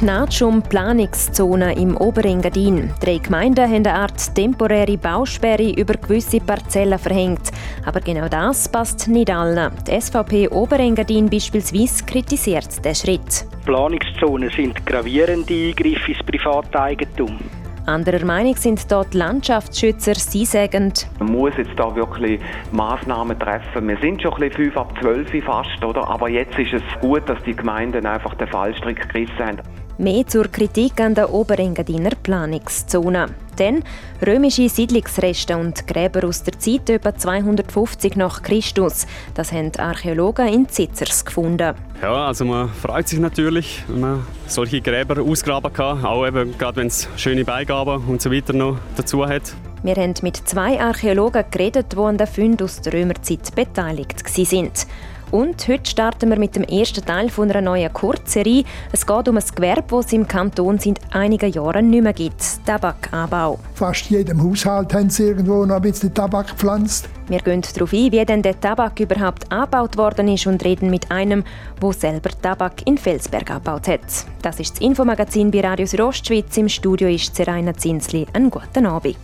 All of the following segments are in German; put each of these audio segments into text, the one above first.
Knatsch um Planungszone im Oberengadin. Drei Gemeinden haben eine Art temporäre Bausperre über gewisse Parzellen verhängt. Aber genau das passt nicht allen. Die SVP Oberengadin beispielsweise kritisiert den Schritt. Planungszonen sind gravierende Eingriffe ins Privateigentum. Anderer Meinung sind dort Landschaftsschützer. Sie sagen, man muss jetzt da wirklich Maßnahmen treffen. Wir sind schon ein bisschen 5 ab 12 fast, oder? aber jetzt ist es gut, dass die Gemeinden einfach den Fallstrick gerissen haben. Mehr zur Kritik an der Oberengadiner Planungszone. Denn römische Siedlungsreste und Gräber aus der Zeit etwa 250 nach Christus. Das haben Archäologen in Zitzers gefunden. Ja, also man freut sich natürlich, wenn man solche Gräber ausgraben kann, auch eben gerade wenn es schöne Beigaben und so weiter noch dazu hat. Wir haben mit zwei Archäologen geredet, die an den Funden aus der Römerzeit beteiligt waren. Und heute starten wir mit dem ersten Teil von einer neuen Kurzserie. Es geht um ein Gewerbe, das es im Kanton seit einigen Jahren nicht mehr gibt: Tabakanbau. Fast jedem Haushalt haben sie irgendwo noch ein bisschen Tabak gepflanzt. Wir gehen darauf ein, wie denn der Tabak überhaupt angebaut worden ist und reden mit einem, der selber Tabak in Felsberg angebaut hat. Das ist das Infomagazin bei Radio Südostschweiz. Im Studio ist Seraina Zinsli. Einen guten Abend.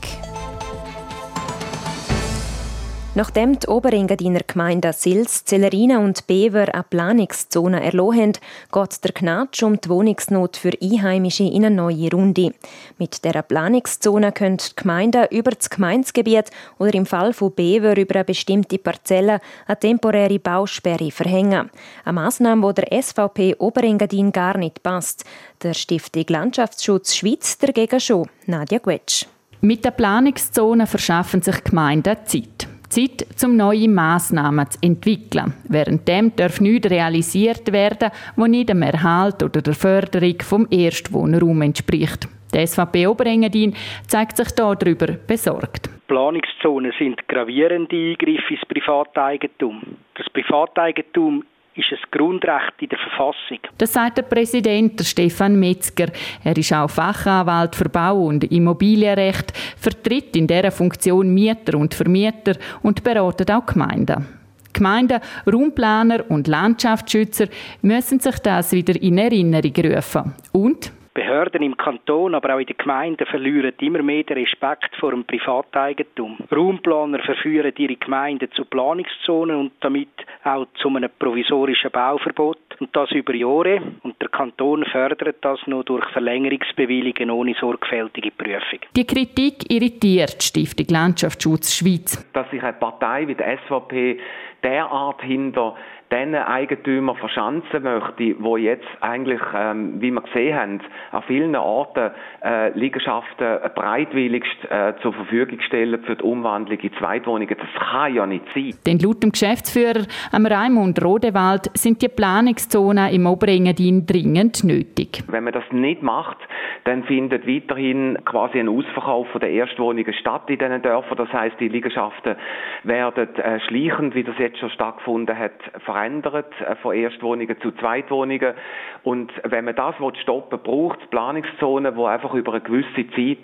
Nachdem die Oberengadiner Gemeinden Sils, Zellerina und Bever eine Planungszone erlassen haben, geht der Knatsch um die Wohnungsnot für Einheimische in eine neue Runde. Mit dieser Planungszone können die Gemeinden über das Gemeindegebiet oder im Fall von Bever über eine bestimmte Parzelle eine temporäre Bausperre verhängen. Eine Massnahme, die der SVP Oberengadin gar nicht passt. Der Stiftung Landschaftsschutz Schweiz dagegen schon. Nadja Gwetsch. Mit der Planungszone verschaffen sich Gemeinden Zeit. Zeit, um neue Massnahmen zu entwickeln. Währenddem darf nichts realisiert werden, was nicht dem Erhalt oder der Förderung vom Erstwohnraum entspricht. Der SVP Oberengadin zeigt sich darüber besorgt. Planungszonen sind gravierende Eingriffe ins Privateigentum. Das Privateigentum ist ein Grundrecht in der Verfassung. Das sagt der Präsident Stefan Metzger. Er ist auch Fachanwalt für Bau- und Immobilienrecht, vertritt in dieser Funktion Mieter und Vermieter und beratet auch Gemeinden. Gemeinden, Raumplaner und Landschaftsschützer müssen sich das wieder in Erinnerung rufen. Und Behörden im Kanton, aber auch in den Gemeinden verlieren immer mehr den Respekt vor dem Privateigentum. Raumplaner verführen ihre Gemeinden zu Planungszonen und damit auch zu einem provisorischen Bauverbot. Und das über Jahre. Und der Kanton fördert das nur durch Verlängerungsbewilligungen ohne sorgfältige Prüfung. Die Kritik irritiert die Stiftung Landschaftsschutz Schweiz. Dass sich eine Partei wie die SVP derart hinter den Eigentümer verschanzen möchte, wo jetzt eigentlich, ähm, wie wir gesehen haben, an vielen Orten äh, Liegenschaften breitwilligst äh, zur Verfügung stellen für die Umwandlung in Zweitwohnungen. Das kann ja nicht sein. Denn laut dem Geschäftsführer am Raimund Rodewald sind die Planungszonen im Oberengadin dringend nötig. Wenn man das nicht macht, dann findet weiterhin quasi ein Ausverkauf der Erstwohnungen statt in diesen Dörfern. Das heißt, die Liegenschaften werden äh, schleichend, wie das jetzt schon stattgefunden hat, verändert äh, von Erstwohnungen zu Zweitwohnungen. Und wenn man das stoppen braucht es Planungszonen, wo einfach über eine gewisse Zeit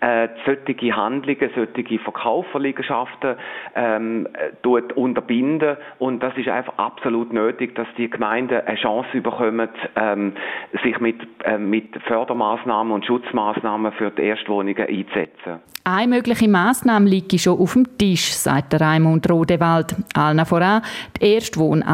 äh, solche Handlungen, solche Verkaufsliegenschaften ähm, tut unterbinden. Und das ist einfach absolut nötig, dass die Gemeinden eine Chance bekommen, ähm, sich mit, äh, mit Fördermaßnahmen und Schutzmaßnahmen für die Erstwohnungen einzusetzen. Eine mögliche Massnahme liegt schon auf dem Tisch, sagt Raimund Rodewald. Allen voran die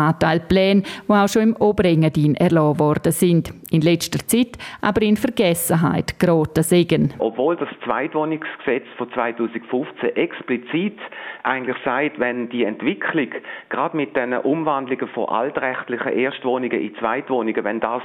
Erstwohnanteilpläne, die auch schon im Oberengadin erlassen worden sind. In letzter Zeit aber in Vergessenheit geraten sind. Obwohl das Zweitwohnungsgesetz von 2015 explizit eigentlich sagt, wenn die Entwicklung gerade mit den Umwandlungen von altrechtlichen Erstwohnungen in Zweitwohnungen, wenn das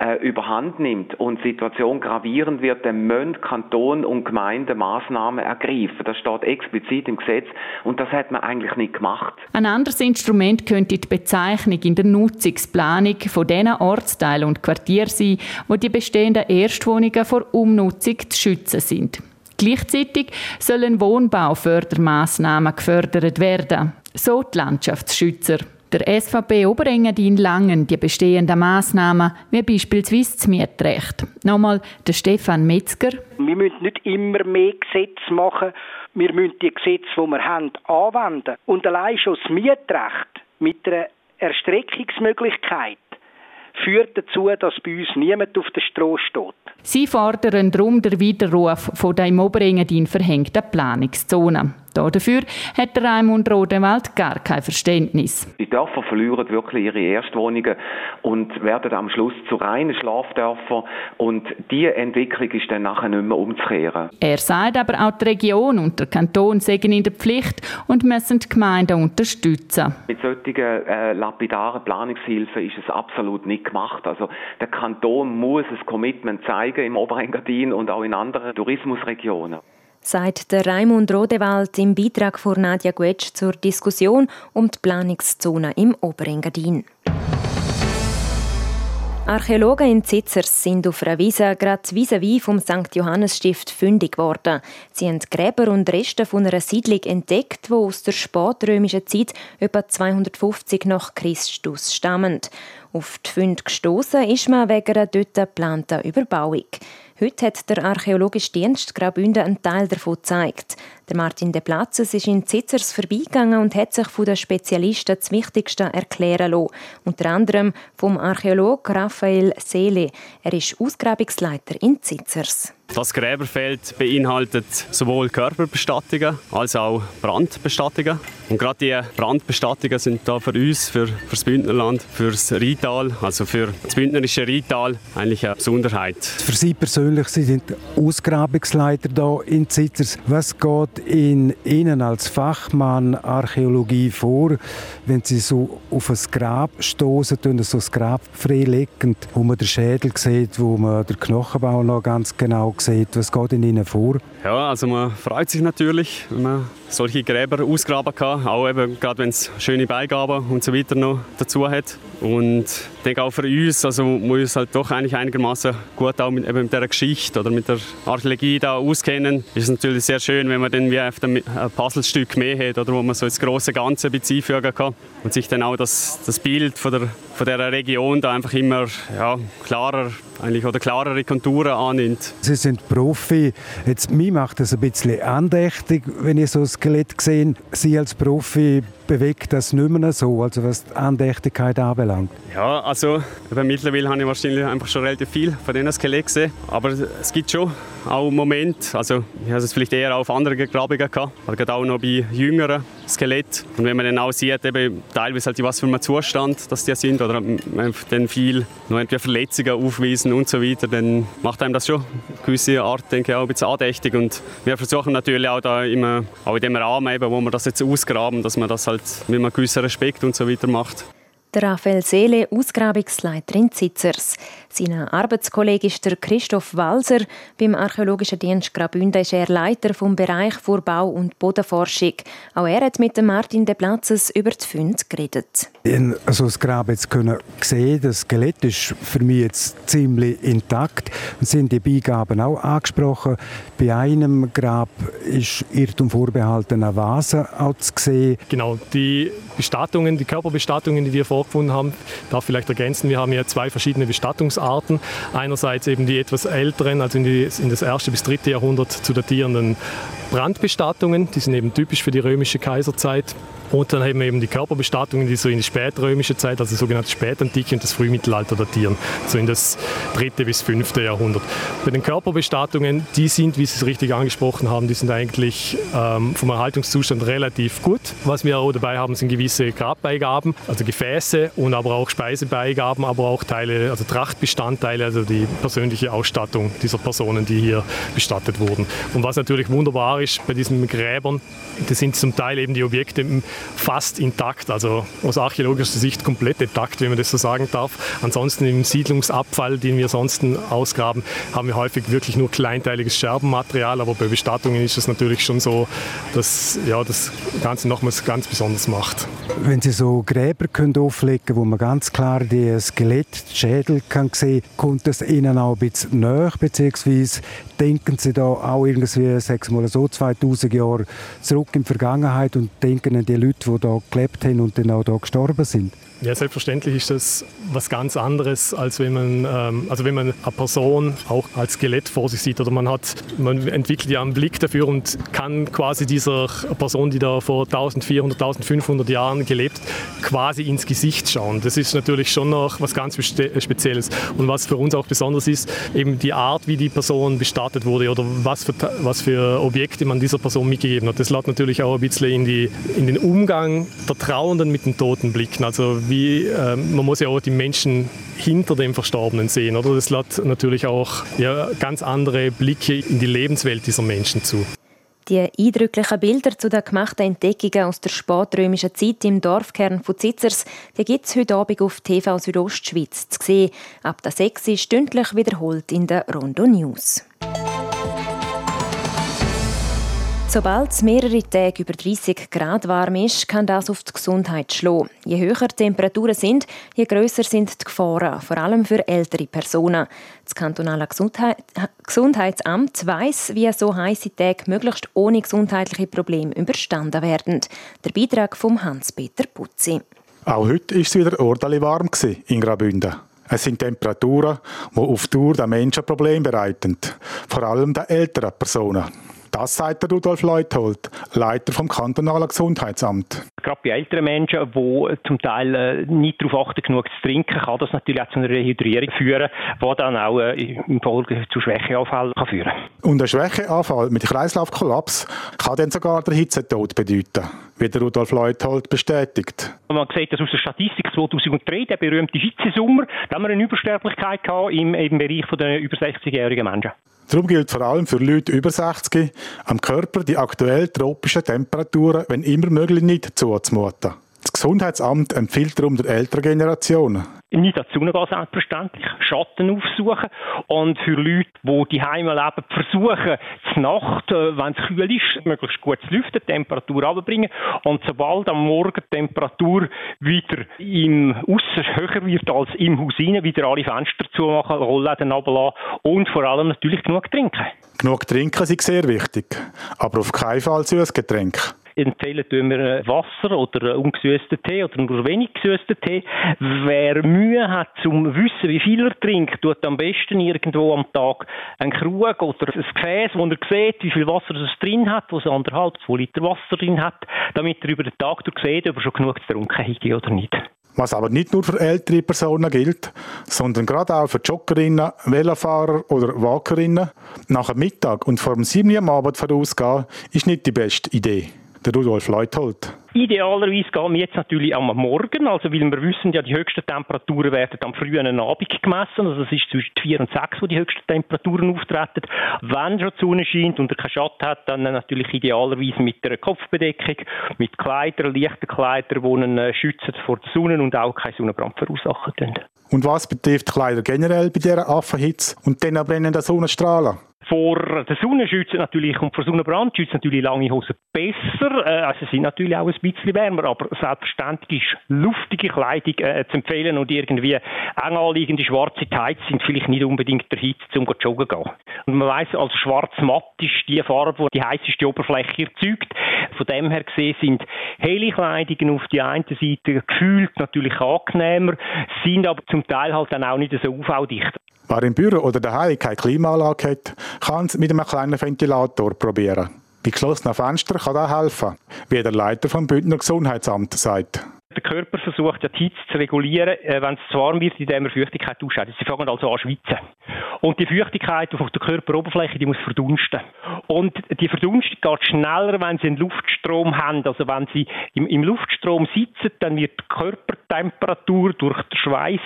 äh, überhand nimmt und die Situation gravierend wird, dann müssen Kanton und Gemeinden Massnahmen ergreifen. Das steht explizit im Gesetz und das hat man eigentlich nicht gemacht. Ein anderes Instrument könnte die Bezeichnung in der Nutzungsplanung von den Ortsteilen und Quartieren sein, wo die bestehenden Erstwohnungen vor Umnutzung zu schützen sind. Gleichzeitig sollen Wohnbaufördermaßnahmen gefördert werden. So die Landschaftsschützer. Der SVP Oberengadin langen die bestehenden Massnahmen, wie beispielsweise das Mietrecht. Nochmal der Stefan Metzger. Wir müssen nicht immer mehr Gesetze machen. Wir müssen die Gesetze, die wir haben, anwenden. Und allein schon das Mietrecht mit einer Erstreckungsmöglichkeit führt dazu, dass bei uns niemand auf der Straße steht. Sie fordern darum den Widerruf von der im Oberengadin verhängten Planungszone. Dafür hat Raimund Rodewald gar kein Verständnis. Die Dörfer verlieren wirklich ihre Erstwohnungen und werden am Schluss zu reinen Schlafdörfern und diese Entwicklung ist dann nachher nicht mehr umzukehren. Er sagt aber auch die Region und der Kanton sägen in der Pflicht und müssen die Gemeinden unterstützen. Mit solchen äh, lapidaren Planungshilfen ist es absolut nicht gemacht. Also der Kanton muss ein Commitment zeigen im Oberengadin und auch in anderen Tourismusregionen sagt der Raimund Rodewald im Beitrag von Nadja Guetsch zur Diskussion um die Planungszone im Oberengadin. Archäologen in Zitzers sind auf einer Wiese gerade vis-à-vis vom St. Johannesstift fündig geworden. Sie haben Gräber und Reste von einer Siedlung entdeckt, die aus der spätrömischen Zeit etwa 250 nach Christus stammen. Auf die Funde gestoßen ist man wegen einer dort geplanten Überbauung. Heute hat der Archäologische Dienst Graubünden einen Teil davon gezeigt. Der Martin de Platzes ist in Zitzers vorbeigegangen und hat sich von den Spezialisten das Wichtigste erklären lassen. Unter anderem vom Archäolog Raphael Seele. Er ist Ausgrabungsleiter in Zitzers. Das Gräberfeld beinhaltet sowohl Körperbestattungen als auch Brandbestattungen. Und gerade die Brandbestattungen sind da für uns, für, für das Bündnerland, für das Rheintal, also für das bündnerische Rheintal, eigentlich eine Besonderheit. Für Sie persönlich, Sie sind Ausgrabungsleiter hier in Zitzers. Was geht in Ihnen als Fachmann Archäologie vor, wenn Sie so auf ein Grab stoßen und so ein Grab freilegend, wo man den Schädel sieht, wo man den Knochenbau noch ganz genau sieht? Was geht in Ihnen vor? Ja, also man freut sich natürlich, wenn man solche Gräber ausgraben kann, auch eben gerade wenn es schöne Beigaben und so weiter noch dazu hat. Und ich denke auch für uns, also muss es halt doch eigentlich einigermaßen gut auch mit, eben mit der Geschichte oder mit der Archäologie da auskennen. Ist es natürlich sehr schön, wenn man dann wie auf ein Puzzlestück mehr hat oder wo man so ins große Ganze einfügen kann und sich dann auch das, das Bild von der, von der Region da einfach immer ja, klarer eigentlich oder klarere Konturen annimmt. Sie sind Profi. Jetzt, mich macht das ein bisschen andächtig, wenn ich so ein Skelett sehe. Sie als Profi bewegt das nicht mehr so, also was die Andächtigkeit anbelangt? Ja, also mittlerweile habe ich wahrscheinlich einfach schon relativ viel von diesen Skeletten gesehen. Aber es gibt schon auch Momente, also ich habe es vielleicht eher auf andere Grabungen gehabt, aber gerade auch noch bei jüngeren Skeletten. Und wenn man dann auch sieht, eben teilweise halt, was für einen Zustand dass die sind oder dann viel noch Verletzungen aufweisen und so weiter, dann macht einem das schon eine gewisse Art, denke ich, auch ein bisschen andächtig. Und wir versuchen natürlich auch da immer, auch in dem Rahmen, eben, wo wir das jetzt ausgraben, dass man das halt mit einem gewissen Respekt und so weiter macht. Der Raphael Seele, Ausgrabungsleiter in Zitzers. Sein Arbeitskollege ist der Christoph Walser. Beim Archäologischen Dienst Graubünden ist er Leiter vom Bereich Vorbau und Bodenforschung. Auch er hat mit Martin de Platzes über die Funde geredet. Also das Grab jetzt können sehen, das Skelett ist für mich jetzt ziemlich intakt. Und sind die Beigaben auch angesprochen. Bei einem Grab ist Irrtum vorbehalten, eine Vase auch zu sehen. Genau, die Bestattungen, die Körperbestattungen, die wir vorgefunden haben, darf vielleicht ergänzen, wir haben hier zwei verschiedene Bestattungsarten Arten. Einerseits eben die etwas älteren, also in, die, in das erste bis dritte Jahrhundert zu datierenden Brandbestattungen, die sind eben typisch für die römische Kaiserzeit. Und dann haben wir eben die Körperbestattungen, die so in die spätrömische Zeit, also die sogenannte Spätantike und das Frühmittelalter datieren, so in das dritte bis fünfte Jahrhundert. Bei den Körperbestattungen, die sind, wie Sie es richtig angesprochen haben, die sind eigentlich ähm, vom Erhaltungszustand relativ gut. Was wir auch dabei haben, sind gewisse Grabbeigaben, also Gefäße und aber auch Speisebeigaben, aber auch Teile, also Trachtbestandteile, also die persönliche Ausstattung dieser Personen, die hier bestattet wurden. Und was natürlich wunderbar ist bei diesen Gräbern, das sind zum Teil eben die Objekte fast intakt, also aus archäologischer Sicht komplett intakt, wenn man das so sagen darf. Ansonsten im Siedlungsabfall, den wir sonst ausgraben, haben wir häufig wirklich nur kleinteiliges Scherbenmaterial, aber bei Bestattungen ist es natürlich schon so, dass ja, das Ganze nochmals ganz besonders macht. Wenn Sie so Gräber können auflegen wo man ganz klar die Skelett, die Schädel kann sehen, kommt das Ihnen auch ein bisschen näher, beziehungsweise denken Sie da auch irgendwie, sechs mal so 2000 Jahre zurück in die Vergangenheit und denken an die Leute, die hier gelebt haben und dann auch hier gestorben sind? Ja, selbstverständlich ist das was ganz anderes, als wenn man, ähm, also wenn man eine Person auch als Skelett vor sich sieht oder man hat, man entwickelt ja einen Blick dafür und kann quasi dieser Person, die da vor 1400, 1500 Jahren gelebt, quasi ins Gesicht schauen. Das ist natürlich schon noch was ganz Spezielles und was für uns auch besonders ist, eben die Art, wie die Person bestattet wurde oder was für, was für Objekte man dieser Person mitgegeben hat. Das lässt natürlich auch ein bisschen in, die, in den Umgang der Trauernden mit den Toten blicken. Also wie, äh, man muss ja auch die Menschen hinter dem Verstorbenen sehen. Oder? Das lässt natürlich auch ja, ganz andere Blicke in die Lebenswelt dieser Menschen zu. Die eindrücklichen Bilder zu den gemachten Entdeckungen aus der spätrömischen Zeit im Dorfkern von Zitzers gibt es heute Abend auf TV Südostschweiz zu sehen. Ab der 6 stündlich wiederholt in der Rondo News. Sobald es mehrere Tage über 30 Grad warm ist, kann das auf die Gesundheit schlagen. Je höher die Temperaturen sind, je grösser sind die Gefahren, vor allem für ältere Personen. Das kantonale Gesundheit Gesundheitsamt weiss, wie so heiße Tage möglichst ohne gesundheitliche Probleme überstanden werden. Der Beitrag von Hans-Peter Putzi. Auch heute war es wieder ordentlich warm in Graubünden. Es sind Temperaturen, die auf Tour den Menschen Probleme bereiten, vor allem den älteren Personen. Das sagt der Rudolf Leuthold, Leiter vom kantonalen Gesundheitsamt. Gerade bei älteren Menschen, die zum Teil äh, nicht darauf achten, genug zu trinken, kann das natürlich auch zu einer Rehydrierung führen, die dann auch äh, im Folge zu Schwächeanfällen kann führen Und ein Schwächeanfall mit Kreislaufkollaps kann dann sogar der Hitzetod bedeuten, wie der Rudolf Leuthold bestätigt. Man sieht das aus der Statistik 2003, der berühmte Hitzesommer, da haben wir eine Übersterblichkeit gehabt im, im Bereich der über 60-jährigen Menschen. Darum gilt vor allem für Leute über 60 am Körper die aktuell tropischen Temperaturen, wenn immer möglich, nicht zuzumuten. Das Gesundheitsamt empfiehlt darum der älteren Generation, nicht dazu gehen, selbstverständlich. Schatten aufsuchen. Und für Leute, die die Heime leben, versuchen, zur Nacht, äh, wenn es kühl ist, möglichst gut zu lüften, die Temperatur runterbringen. Und sobald am Morgen die Temperatur wieder im Aussen höher wird als im Haus rein, wieder alle Fenster zumachen, Rollläden runterlassen und vor allem natürlich genug trinken. Genug trinken ist sehr wichtig, aber auf keinen Fall süßes Getränk empfehlen wir äh, Wasser oder ungesüßten Tee oder nur wenig gesüßten Tee. Wer Mühe hat, zum wissen, wie viel er trinkt, tut am besten irgendwo am Tag einen Krug oder ein Gefäß, wo er sieht, wie viel Wasser es drin hat, wo es anderthalb, zwei Liter Wasser drin hat, damit er über den Tag sieht, ob er schon genug getrunken hat oder nicht. Was aber nicht nur für ältere Personen gilt, sondern gerade auch für Joggerinnen, Velofahrer oder Walkerinnen. Nach dem Mittag und vor dem 7 Uhr am Abend vorausgehen, ist nicht die beste Idee der Rudolf Leuthold. Idealerweise gehen wir jetzt natürlich am Morgen, also weil wir wissen ja, die höchsten Temperaturen werden am frühen Abend gemessen, also es ist zwischen 4 und 6, wo die höchsten Temperaturen auftreten. Wenn schon die Sonne scheint und er keinen Schatten hat, dann natürlich idealerweise mit einer Kopfbedeckung, mit Kleidern, leichten Kleidern, die ihn äh, schützen vor der Sonne und auch keinen Sonnenbrand verursachen können. Und was betrifft Kleider generell bei dieser Affenhitze und den brennenden Sonnenstrahlen? Vor der Sonne schützen natürlich und vor Sonnenbrand schützen natürlich lange Hosen besser. Äh, also sind natürlich auch ein bisschen wärmer, aber selbstverständlich ist luftige Kleidung äh, zu empfehlen und irgendwie eng anliegende schwarze Tights sind vielleicht nicht unbedingt der Hit, um zu joggen gehen. Und man weiss, als schwarz-matt ist die Farbe, die die heißeste Oberfläche erzeugt. Von dem her gesehen sind helle Kleidungen auf die einen Seite gefühlt natürlich angenehmer, sind aber zum Teil halt dann auch nicht so UV-dicht. Wer im Büro oder daheim keine Klimaanlage hat, kann es mit einem kleinen Ventilator probieren. Bei geschlossenen Fenstern kann das helfen, wie der Leiter vom Bündner Gesundheitsamt sagt. Der Körper versucht ja die Hitze zu regulieren, äh, wenn es zu warm wird, indem er Feuchtigkeit ausscheidet. Sie fangen also an zu schwitzen. Und die Feuchtigkeit auf der Körperoberfläche, die muss verdunsten. Und die Verdunstung geht schneller, wenn Sie einen Luftstrom haben. Also wenn Sie im, im Luftstrom sitzen, dann wird die Körpertemperatur durch den Schweiß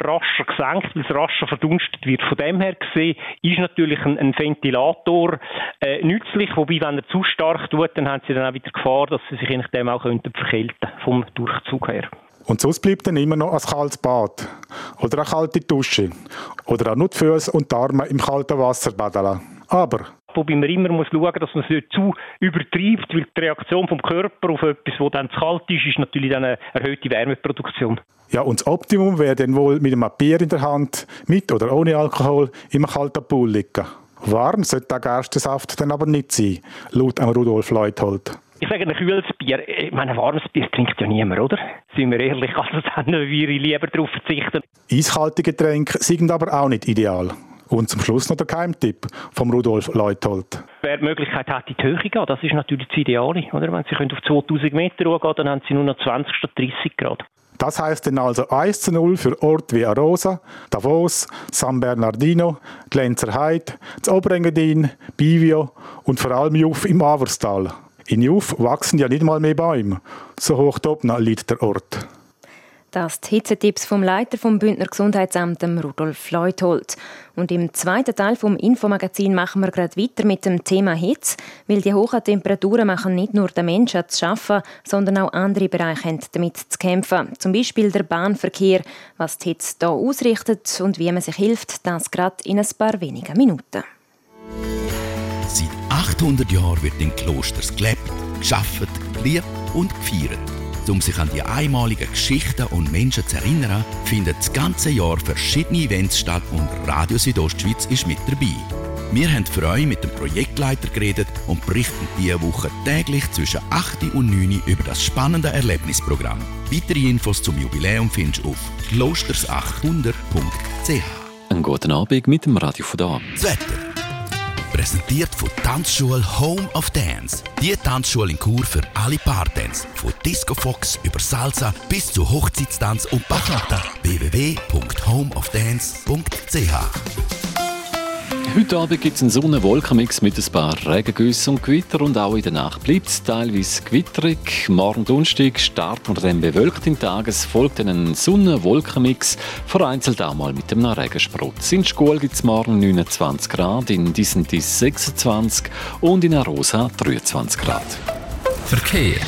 rascher gesenkt, weil es rascher verdunstet wird. Von dem her gesehen ist natürlich ein, ein Ventilator äh, nützlich, wobei wenn er zu stark tut, dann haben Sie dann auch wieder Gefahr, dass Sie sich je nachdem auch könnten verkälten vom Durchzug her. Und sonst bleibt dann immer noch ein kaltes Bad oder eine kalte Dusche oder auch nur die Füße und die Arme im kalten Wasser baden. Aber wobei man immer muss schauen muss, dass man es nicht zu übertreibt, weil die Reaktion vom Körper auf etwas, das dann zu kalt ist, ist natürlich dann eine erhöhte Wärmeproduktion. Ja, und das Optimum wäre dann wohl mit einem Bier in der Hand, mit oder ohne Alkohol, im kalten Pool liegen. Warm sollte der Gerstensaft dann aber nicht sein, laut Rudolf Leuthold. Ich sage, ein kühles Bier, ich meine, ein warmes Bier trinkt ja niemand, oder? Sind wir ehrlich, also dann würde ich lieber darauf verzichten. Eiskalte Getränke sind aber auch nicht ideal. Und zum Schluss noch der Geheimtipp vom Rudolf Leuthold. Wer die Möglichkeit hat, in die Höhe gehen, das ist natürlich das Ideale. Oder? Wenn Sie auf 2000 Meter gehen, dann haben Sie nur noch 20 statt 30 Grad. Das heißt dann also 1 zu 0 für Orte wie Arosa, Davos, San Bernardino, die Lenzer Heide, das Oberengadin, Bivio und vor allem Juf im Averstal. In Juf wachsen ja nicht mal mehr Bäume. So hoch oben liegt der Ort. Das die Hitzetipps vom Leiter vom Bündner Gesundheitsamt, Rudolf Leuthold. Und im zweiten Teil vom Infomagazin machen wir gerade weiter mit dem Thema Hitze, weil die hohen Temperaturen machen nicht nur den Menschen zu schaffen, sondern auch andere Bereiche haben damit zu kämpfen. Zum Beispiel der Bahnverkehr, was die Hitze hier ausrichtet und wie man sich hilft, das gerade in ein paar wenigen Minuten. Seit 800 Jahren wird in Klosters gelebt, geschafft, geliebt und gefeiert. Um sich an die einmaligen Geschichten und Menschen zu erinnern, finden das ganze Jahr verschiedene Events statt und Radio Südostschweiz ist mit dabei. Wir haben für euch mit dem Projektleiter geredet und berichten diese Woche täglich zwischen 8 und 9 über das spannende Erlebnisprogramm. Weitere Infos zum Jubiläum findest du auf klosters800.ch. Einen guten Abend mit dem Radio von da. Das Wetter. Präsentiert von Tanzschule Home of Dance. Die Tanzschule in Kur für alle Partens. Von Disco Fox über Salsa bis zu Hochzeitstanz und Bachata. www.homeofdance.ch Heute Abend gibt es einen Sonnenwolkenmix mit ein paar Regengüssen und Gewitter und auch in der Nacht bleibt es teilweise gewitterig. Morgen Donnerstag starten wir dann bewölkt im Tag. Es folgt ein Sonnenwolkenmix, vereinzelt auch mal mit einem Regensprutz. In Schkuhl gibt es morgen 29 Grad, in Dissentis 26 und in Arosa 23 Grad. Verkehr.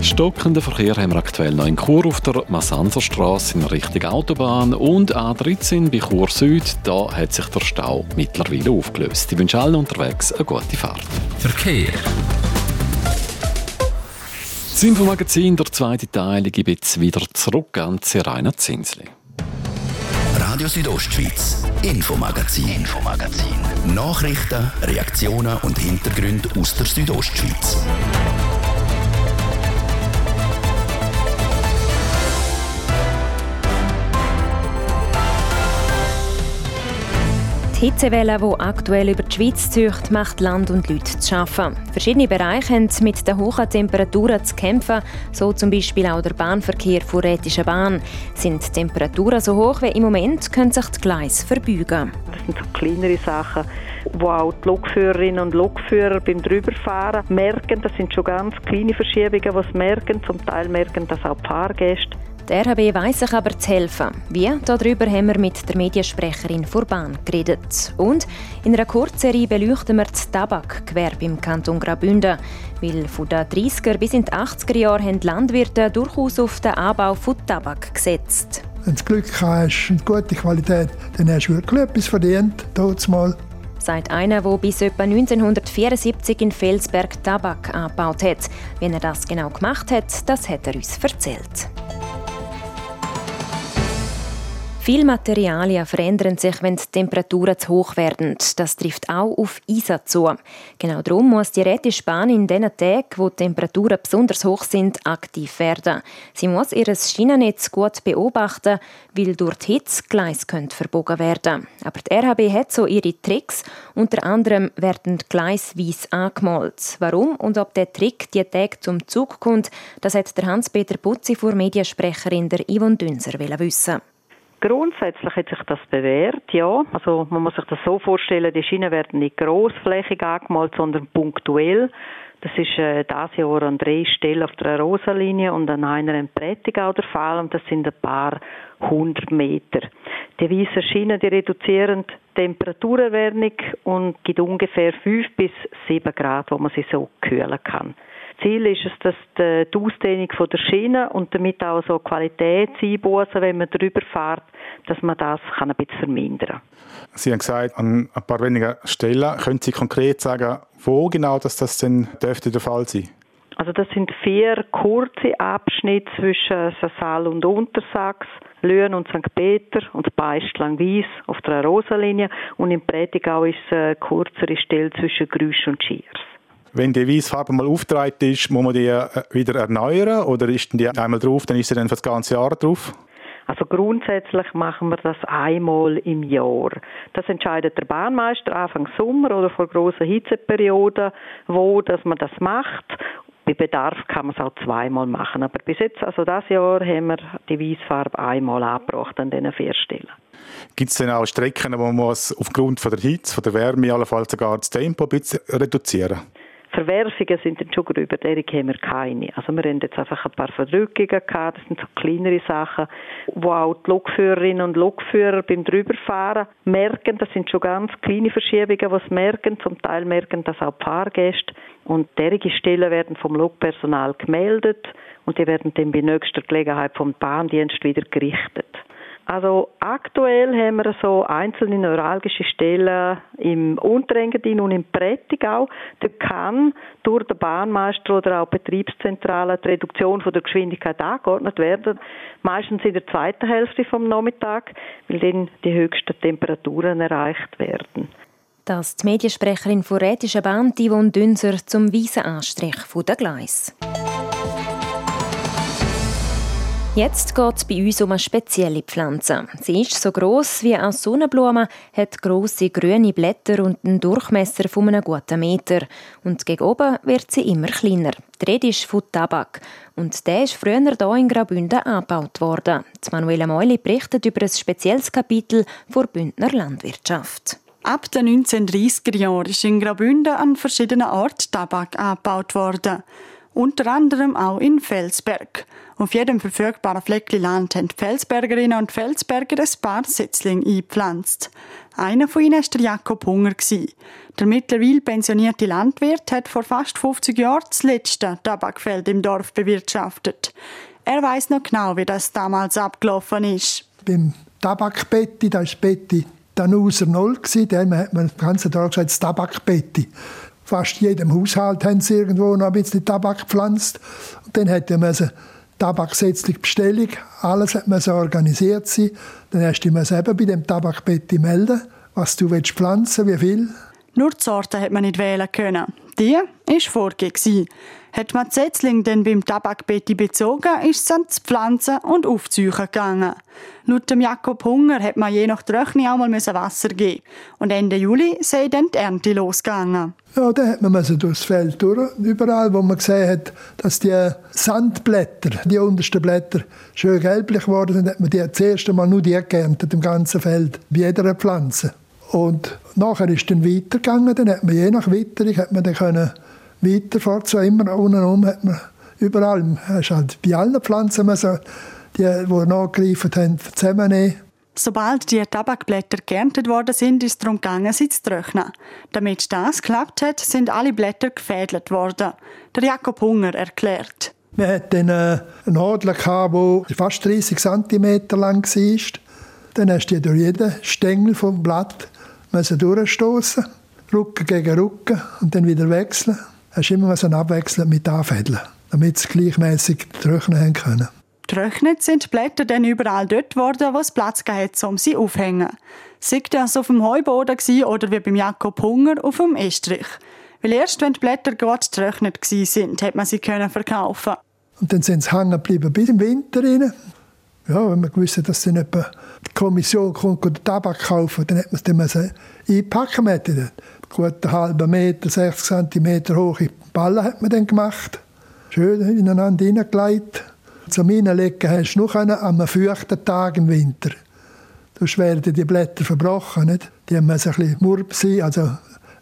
Stockenden Verkehr haben wir aktuell noch in Chur auf der Massanserstraße in Richtung Autobahn und A13 bei Chur Süd. Da hat sich der Stau mittlerweile aufgelöst. Ich wünsche allen unterwegs eine gute Fahrt. Verkehr. Das Infomagazin, der zweite Teil, ich gebe jetzt wieder zurück an Serena Zinsli. Radio Südostschweiz, Infomagazin, Infomagazin. Nachrichten, Reaktionen und Hintergründe aus der Südostschweiz. Die Hitzewelle, die aktuell über die Schweiz zieht, macht Land und Leute zu schaffen. Verschiedene Bereiche haben mit den hohen Temperaturen zu kämpfen, so zum Beispiel auch der Bahnverkehr vor Rätischer Bahn. Sind die Temperaturen so hoch wie im Moment, können sich die Gleise verbeugen. Das sind so kleinere Sachen wo auch die Lokführerinnen und Lokführer beim Drüberfahren merken, das sind schon ganz kleine Verschiebungen, die sie merken. Zum Teil merken das auch die Fahrgäste. Die RHB weiss sich aber zu helfen. Wie? Darüber haben wir mit der Mediensprecherin vor Bahn geredet. Und in einer Kurzserie beleuchten wir das Tabakgewerbe im Kanton Graubünden. Weil von den 30er bis in die 80er Jahre haben Landwirte durchaus auf den Anbau von Tabak gesetzt. Wenn du Glück hast und gute Qualität, dann hast du wirklich etwas verdient, mal sagt einer, der bis etwa 1974 in Felsberg Tabak angebaut hat. Wie er das genau gemacht hat, das hat er uns erzählt. Viele Materialien verändern sich, wenn die Temperaturen zu hoch werden. Das trifft auch auf Eisen zu. Genau darum muss die Rätische Bahn in den Tagen, wo die Temperaturen besonders hoch sind, aktiv werden. Sie muss ihr Schienennetz gut beobachten, weil durch die Hitze Gleise verbogen werden Aber die RHB hat so ihre Tricks. Unter anderem werden Gleise weiss angemalt. Warum und ob der Trick die Tage zum Zug kommt, das hat der Hans-Peter Putzi vor Mediensprecherin der Yvonne Dünser wissen. Grundsätzlich hat sich das bewährt, ja. Also man muss sich das so vorstellen, die Schienen werden nicht grossflächig angemalt, sondern punktuell. Das ist äh, dieses Jahr an drei Stellen auf der Rosa-Linie und an einer in Prättigau der Fall und das sind ein paar hundert Meter. Die weißen Schienen die reduzieren die Temperaturerwärmung und gibt ungefähr fünf bis sieben Grad, wo man sie so kühlen kann. Ziel ist es, dass die Ausdehnung der Schiene und damit auch so Qualitätseinbußen, wenn man drüber fährt, dass man das kann ein bisschen vermindern kann. Sie haben gesagt, an ein paar wenigen Stellen. Können Sie konkret sagen, wo genau das, das denn dürfte der Fall sein? Also das sind vier kurze Abschnitte zwischen Sassal und Untersachs, Lüen und St. Peter und Beistlang-Wies auf der Rosa-Linie und in Prätigau ist es eine kürzere Stelle zwischen Grüsch und Schiers. Wenn die Weißfarbe mal aufgetragen ist, muss man die äh, wieder erneuern oder ist die einmal drauf, dann ist sie dann für das ganze Jahr drauf? Also grundsätzlich machen wir das einmal im Jahr. Das entscheidet der Bahnmeister Anfang Sommer oder vor großen Hitzeperioden, wo dass man das macht. Bei Bedarf kann man es auch zweimal machen. Aber bis jetzt, also das Jahr, haben wir die Weißfarbe einmal angebracht an diesen vier Stellen. Gibt es denn auch Strecken, wo man aufgrund von der Hitze, von der Wärme, allenfalls sogar das Tempo ein bisschen reduzieren muss? Verwerfungen sind dann schon gröber, deren haben wir keine. Also wir haben jetzt einfach ein paar Verdrückungen gehabt, das sind so kleinere Sachen, wo auch die Lokführerinnen und Lokführer beim Drüberfahren merken, das sind schon ganz kleine Verschiebungen, sie merken, zum Teil merken das auch die Fahrgäste und derige Stellen werden vom Lokpersonal gemeldet. Und die werden dann bei nächster Gelegenheit vom Bahndienst wieder gerichtet. Also aktuell haben wir so einzelne neuralgische Stellen im Unterengadin und im Prättigau. Da kann durch den Bahnmeister oder auch Betriebszentrale die Reduktion von der Geschwindigkeit angeordnet werden. Meistens in der zweiten Hälfte vom Nachmittag, weil dann die höchsten Temperaturen erreicht werden. Das ist die Mediensprecherin von Rätischer Bahn, Yvonne Dünser, zum weisen Anstrich der Gleis. Jetzt geht es bei uns um eine spezielle Pflanze. Sie ist so groß wie eine Sonnenblume, hat große grüne Blätter und einen Durchmesser von einem guten Meter. Und gegen oben wird sie immer kleiner. Die Rede ist von Tabak. Und der ist früher hier in Graubünden angebaut worden. Die Manuela Meuli berichtet über ein spezielles Kapitel der Bündner Landwirtschaft. Ab den 1930er Jahren ist in Graubünden an verschiedenen Orten Tabak angebaut worden. Unter anderem auch in Felsberg. Auf jedem verfügbaren Fleckchen Land haben Felsbergerinnen und Felsberger ein paar Setzlinge eingepflanzt. Einer von ihnen war Jakob Hunger. Der mittlerweile pensionierte Landwirt hat vor fast 50 Jahren das letzte Tabakfeld im Dorf bewirtschaftet. Er weiß noch genau, wie das damals abgelaufen ist. Beim Tabakbetti, da war Betti Danuser Null, dem hat man das ganze Tag gesagt, das Tabakbetti. Fast jedem Haushalt haben sie irgendwo noch ein bisschen Tabak gepflanzt. Und dann hätte man tabakgesetzliche Bestellung, alles hat man so organisiert sein. Dann hast du immer selber bei dem Tabakbett melden, was du willst pflanzen, wie viel. Nur die Sorte hat man nicht wählen können. Die war vorgegeben. Hat man die Setzlinge dann beim Tabakbetti bezogen, ist es ans Pflanzen und Aufziehen gegangen. Laut dem Jakob Hunger hat man je nach Trockenung auch mal Wasser geben Und Ende Juli sei dann die Ernte losgegangen. Ja, dann hat man durchs Feld durch. Überall, wo man gesehen hat, dass die Sandblätter, die untersten Blätter, schön gelblich geworden sind, hat man die das erste Mal nur die geerntet im ganzen Feld, bei jeder Pflanze. Und nachher ist dann weitergegangen, dann hat man je nach Witterung hat man dann können weiterfahren, so immer unten hat man überall, hast halt bei allen Pflanzen so, die, die nachgegriffen haben, zusammennehmen. Sobald die Tabakblätter geerntet worden sind, ist es darum gegangen, sie zu trocknen. Damit das geklappt hat, sind alle Blätter gefädelt worden. Der Jakob Hunger erklärt. Wir hatten eine Nadel, die fast 30 cm lang war. Dann hast du durch jeden Stängel vom Blatt durchstoßen, Rücken gegen Rücken und dann wieder wechseln. Hast immer so abwechseln mit Anfädeln, damit sie gleichmäßig trocknen können. Getrocknet sind die Blätter dann überall dort worden, wo es Platz hat, um sie aufzuhängen. Sei das auf dem Heuboden oder wie beim Jakob Hunger auf dem Estrich. Weil erst wenn die Blätter gut getrocknet sind, hat man sie können verkaufen. Und dann sind sie hängen geblieben bis im Winter rein. Ja, wenn man gewusst dass dann etwa die Kommission kommt den Tabak kaufen, dann hat man es dann einpacken müssen. Gut einen halben Meter, 60 cm hohe Ballen hat man dann gemacht. Schön ineinander hineingelegt. Zum Reinlegen hast du nur an einem feuchten Tag im Winter. Sonst werden die Blätter verbrochen. Nicht? Die müssen ein bisschen murb sein, also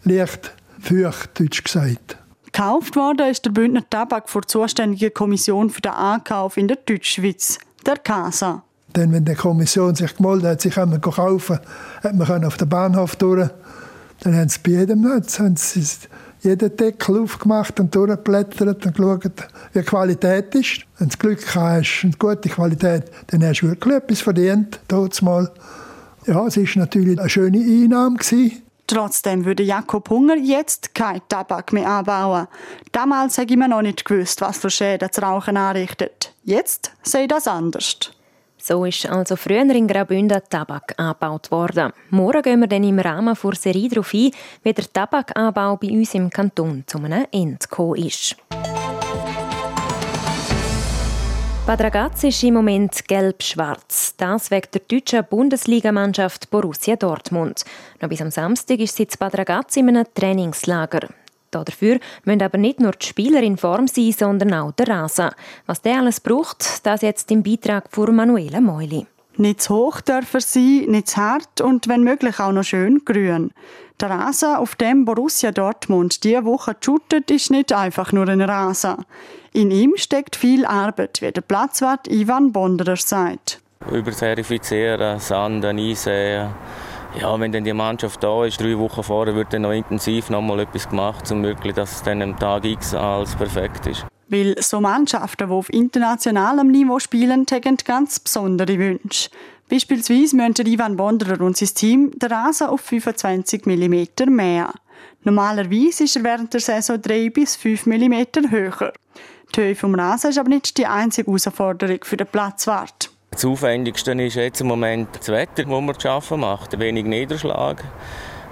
leicht feucht, deutsch gesagt. Gekauft worden ist der Bündner Tabak vor der zuständigen Kommission für den Ankauf in der Deutschschweiz, der CASA. Dann, wenn die Kommission sich gemeldet hat, sie können kaufen, hat man auf den Bahnhof durch. Dann haben sie bei jedem, haben sie jeden Deckel aufgemacht und durchgeblättert und geschaut, wie die Qualität ist. Wenn du Glück hast und gute Qualität, dann hast du wirklich etwas verdient, mal. Ja, es war natürlich eine schöne Einnahme. Gewesen. Trotzdem würde Jakob Hunger jetzt kein Tabak mehr anbauen. Damals hätte ich mir noch nicht gewusst, was für Schäden das Rauchen anrichtet. Jetzt sei das anders. So ist also früher in Graubünden Tabak angebaut worden. Morgen gehen wir dann im Rahmen der Serie darauf ein, wie der Tabakanbau bei uns im Kanton zu einem Ende gekommen ist. Bad Ragaz ist im Moment gelb-schwarz. Das wegen der deutschen Bundesligamannschaft Borussia Dortmund. Noch bis am Samstag ist sie in Bad Ragaz in einem Trainingslager. Dafür müssen aber nicht nur die Spieler in Form sein, sondern auch der Rasen. Was der alles braucht, das jetzt im Beitrag von Manuela Meuli. Nicht zu hoch darf er sein, nicht zu hart und wenn möglich auch noch schön grün. Der Rasen, auf dem Borussia Dortmund diese Woche shootet, ist nicht einfach nur ein Rasen. In ihm steckt viel Arbeit, wie der Platzwart Ivan Bonderer sagt. Überzerifizieren, Sand, einsehen. Ja, wenn dann die Mannschaft da ist, drei Wochen vorher, wird dann noch intensiv noch mal etwas gemacht, um wirklich, dass es dann am Tag X alles perfekt ist. Weil so Mannschaften, die auf internationalem Niveau spielen, haben ganz besondere Wünsche. Beispielsweise müssen Ivan Bonderer und sein Team den Rasen auf 25 mm mehr. Normalerweise ist er während der Saison 3 bis 5 mm höher. Die Höhe vom Rasen ist aber nicht die einzige Herausforderung für den Platzwart. Das Aufwendigste ist jetzt im Moment das Wetter, das man zu arbeiten macht. Wenig Niederschlag,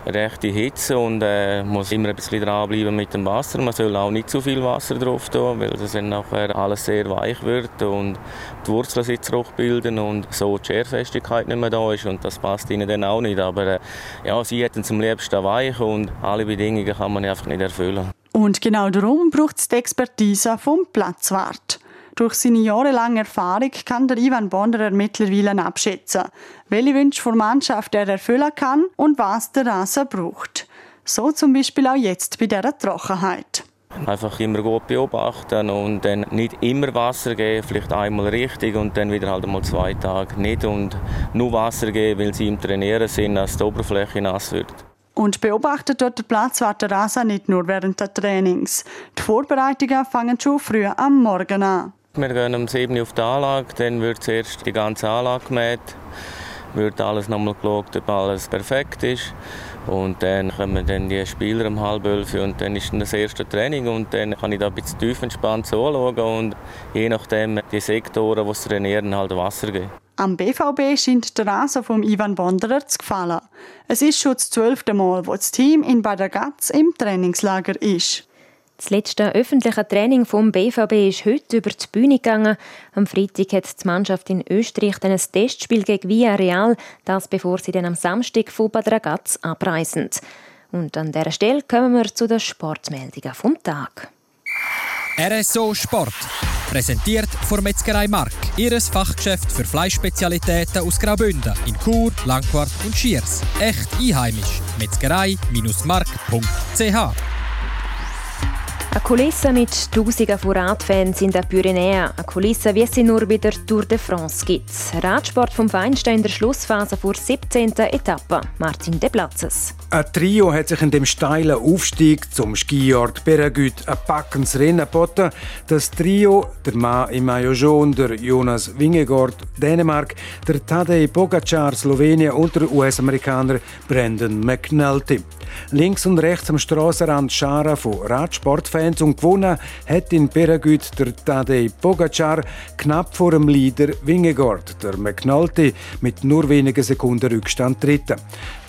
rechte Hitze und äh, muss immer ein bisschen dranbleiben mit dem Wasser. Man soll auch nicht zu viel Wasser drauf tun, weil das dann nachher alles sehr weich wird und die Wurzeln sich zurückbilden und so die Scherfestigkeit nicht mehr da ist und das passt ihnen dann auch nicht. Aber äh, ja, sie hätten zum liebsten weich und alle Bedingungen kann man einfach nicht erfüllen. Und genau darum braucht es die Expertise vom Platzwart. Durch seine jahrelange Erfahrung kann der Ivan Bonderer mittlerweile abschätzen, welche Wünsche der Mannschaft er erfüllen kann und was der Rasen braucht. So zum Beispiel auch jetzt bei dieser Trockenheit. Einfach immer gut beobachten und dann nicht immer Wasser geben, vielleicht einmal richtig und dann wieder halt mal zwei Tage nicht und nur Wasser geben, weil sie im Trainieren sind, dass die Oberfläche nass wird. Und beobachtet dort der Platzwart der Rasa nicht nur während der Trainings. Die Vorbereitungen fangen schon früh am Morgen an. Wir gehen um 7 Uhr auf die Anlage, dann wird zuerst die ganze Anlage gemäht, wird alles nochmal geschaut, ob alles perfekt ist. Und dann kommen dann die Spieler um halb elf und dann ist das erste Training und dann kann ich da ein bisschen tief entspannt zuschauen und je nachdem die Sektoren, die trainieren, halt Wasser geben. Am BVB scheint der Rasen von Ivan Bonderer zu gefallen. Es ist schon das zwölfte Mal, wo das Team in Bad Ragaz im Trainingslager ist. Das letzte öffentliche Training vom BVB ist heute über die Bühne gegangen. Am Freitag hat die Mannschaft in Österreich ein Testspiel gegen Villarreal, das bevor sie dann am Samstag von Bad Ragaz abreisen. Und an dieser Stelle kommen wir zu den Sportmeldungen vom Tag. RSO Sport. Präsentiert von Metzgerei Mark. Ihres Fachgeschäft für Fleischspezialitäten aus Graubünden in Chur, Langquart und Schiers. Echt einheimisch. Metzgerei-mark.ch eine Kulisse mit Tausenden von Radfans in der Pyrenäen. Eine Kulisse, wie es sie nur bei der Tour de France gibt. Radsport vom Feinstein in der Schlussphase vor 17. Etappe. Martin De Platzes. Ein Trio hat sich in dem steilen Aufstieg zum Skiort Beragüt ein packendes Rennen geboten. Das Trio, der Mann im Maillot der Jonas Vingegaard, Dänemark, der Tadej Pogacar, Slowenien und der US-Amerikaner Brandon McNulty. Links und rechts am Strassenrand Schara von Radsportfans und gewonnen hat in Beragüt der Tadej Pogacar knapp vor dem Leader Vingegaard, der McNulty mit nur wenigen Sekunden Rückstand dritten.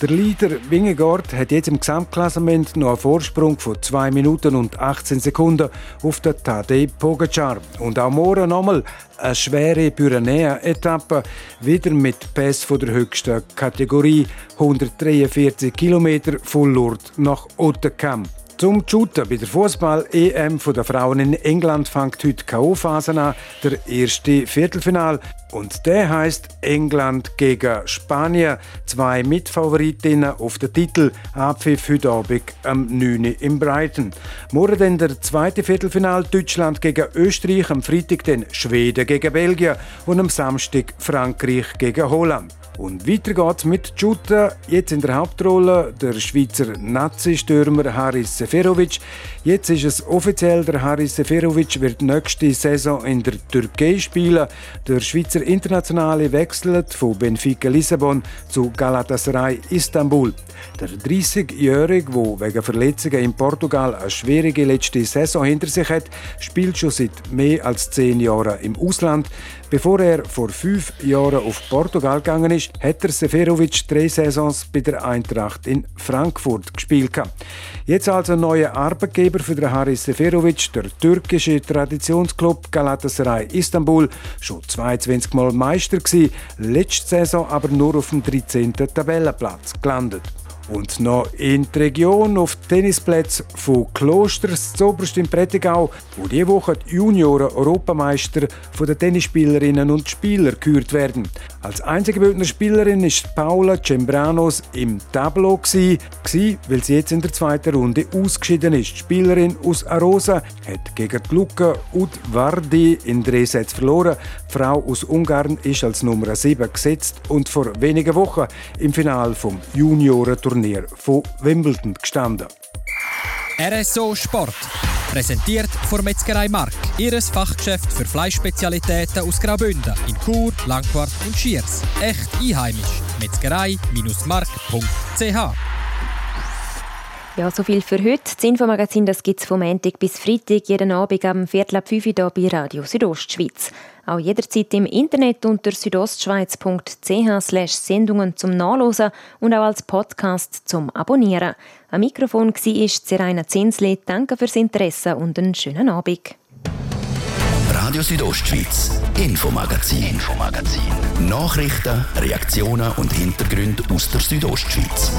Der Leader Vingegaard hat jetzt im Gesamtklassement noch einen Vorsprung von 2 Minuten und 18 Sekunden auf den Tadej Pogacar. Und auch morgen nochmal eine schwere Pyrenäen-Etappe, wieder mit Pass von der höchsten Kategorie, 143 Kilometer von Lourdes nach Otterdam. Zum Shooten bei der Fußball-EM der Frauen in England fängt heute K.O.-Phase an, der erste Viertelfinal. Und der heißt England gegen Spanien. Zwei Mitfavoritinnen auf den Titel. Abpfiff heute Abend am 9. in Brighton. Morgen dann der zweite Viertelfinal Deutschland gegen Österreich. Am Freitag dann Schweden gegen Belgien. Und am Samstag Frankreich gegen Holland. Und weiter geht's mit Juta. Jetzt in der Hauptrolle der Schweizer Nazi-Stürmer Haris Seferovic. Jetzt ist es offiziell, der Haris Seferovic wird nächste Saison in der Türkei spielen. Der Schweizer Internationale wechselt von Benfica Lissabon zu Galatasaray Istanbul. Der 30-Jährige, der wegen Verletzungen in Portugal eine schwierige letzte Saison hinter sich hat, spielt schon seit mehr als zehn Jahren im Ausland. Bevor er vor fünf Jahren auf Portugal gegangen ist, hat er Seferovic drei Saisons bei der Eintracht in Frankfurt gespielt. Jetzt also neuer Arbeitgeber für den Haris Seferovic, der türkische Traditionsclub Galatasaray Istanbul, schon 22 Mal Meister gewesen, letzte Saison aber nur auf dem 13. Tabellenplatz gelandet. Und noch in die Region auf Tennisplätzen von Klosters Zoberst im Prättigau, wo diese Woche die Junioren-Europameister von den Tennisspielerinnen und Spielern gekürt werden. Als einzige Bündner Spielerin ist Paula Cembranos im Tableau gsi, weil sie jetzt in der zweiten Runde ausgeschieden ist. Die Spielerin aus Arosa hat gegen die Luca Udvardi in drei verloren. Die Frau aus Ungarn ist als Nummer 7 gesetzt und vor wenigen Wochen im Finale vom Juniorenturnier von Wimbledon gestanden. RSO Sport. Präsentiert von Metzgerei Mark. Ihres Fachgeschäft für Fleischspezialitäten aus Graubünden in Chur, Langquart und Schiers. Echt einheimisch. Metzgerei-mark.ch ja, so viel für heute. Das Infomagazin gibt es vom Montag bis Freitag jeden Abend am Viertel ab 5 Uhr bei Radio Südostschweiz. Auch jederzeit im Internet unter südostschweiz.ch Sendungen zum Nachlesen und auch als Podcast zum Abonnieren. Am Mikrofon war Seraina Zinsli. Danke fürs Interesse und einen schönen Abend. Radio Südostschweiz, Infomagazin, Infomagazin. Nachrichten, Reaktionen und Hintergründe aus der Südostschweiz.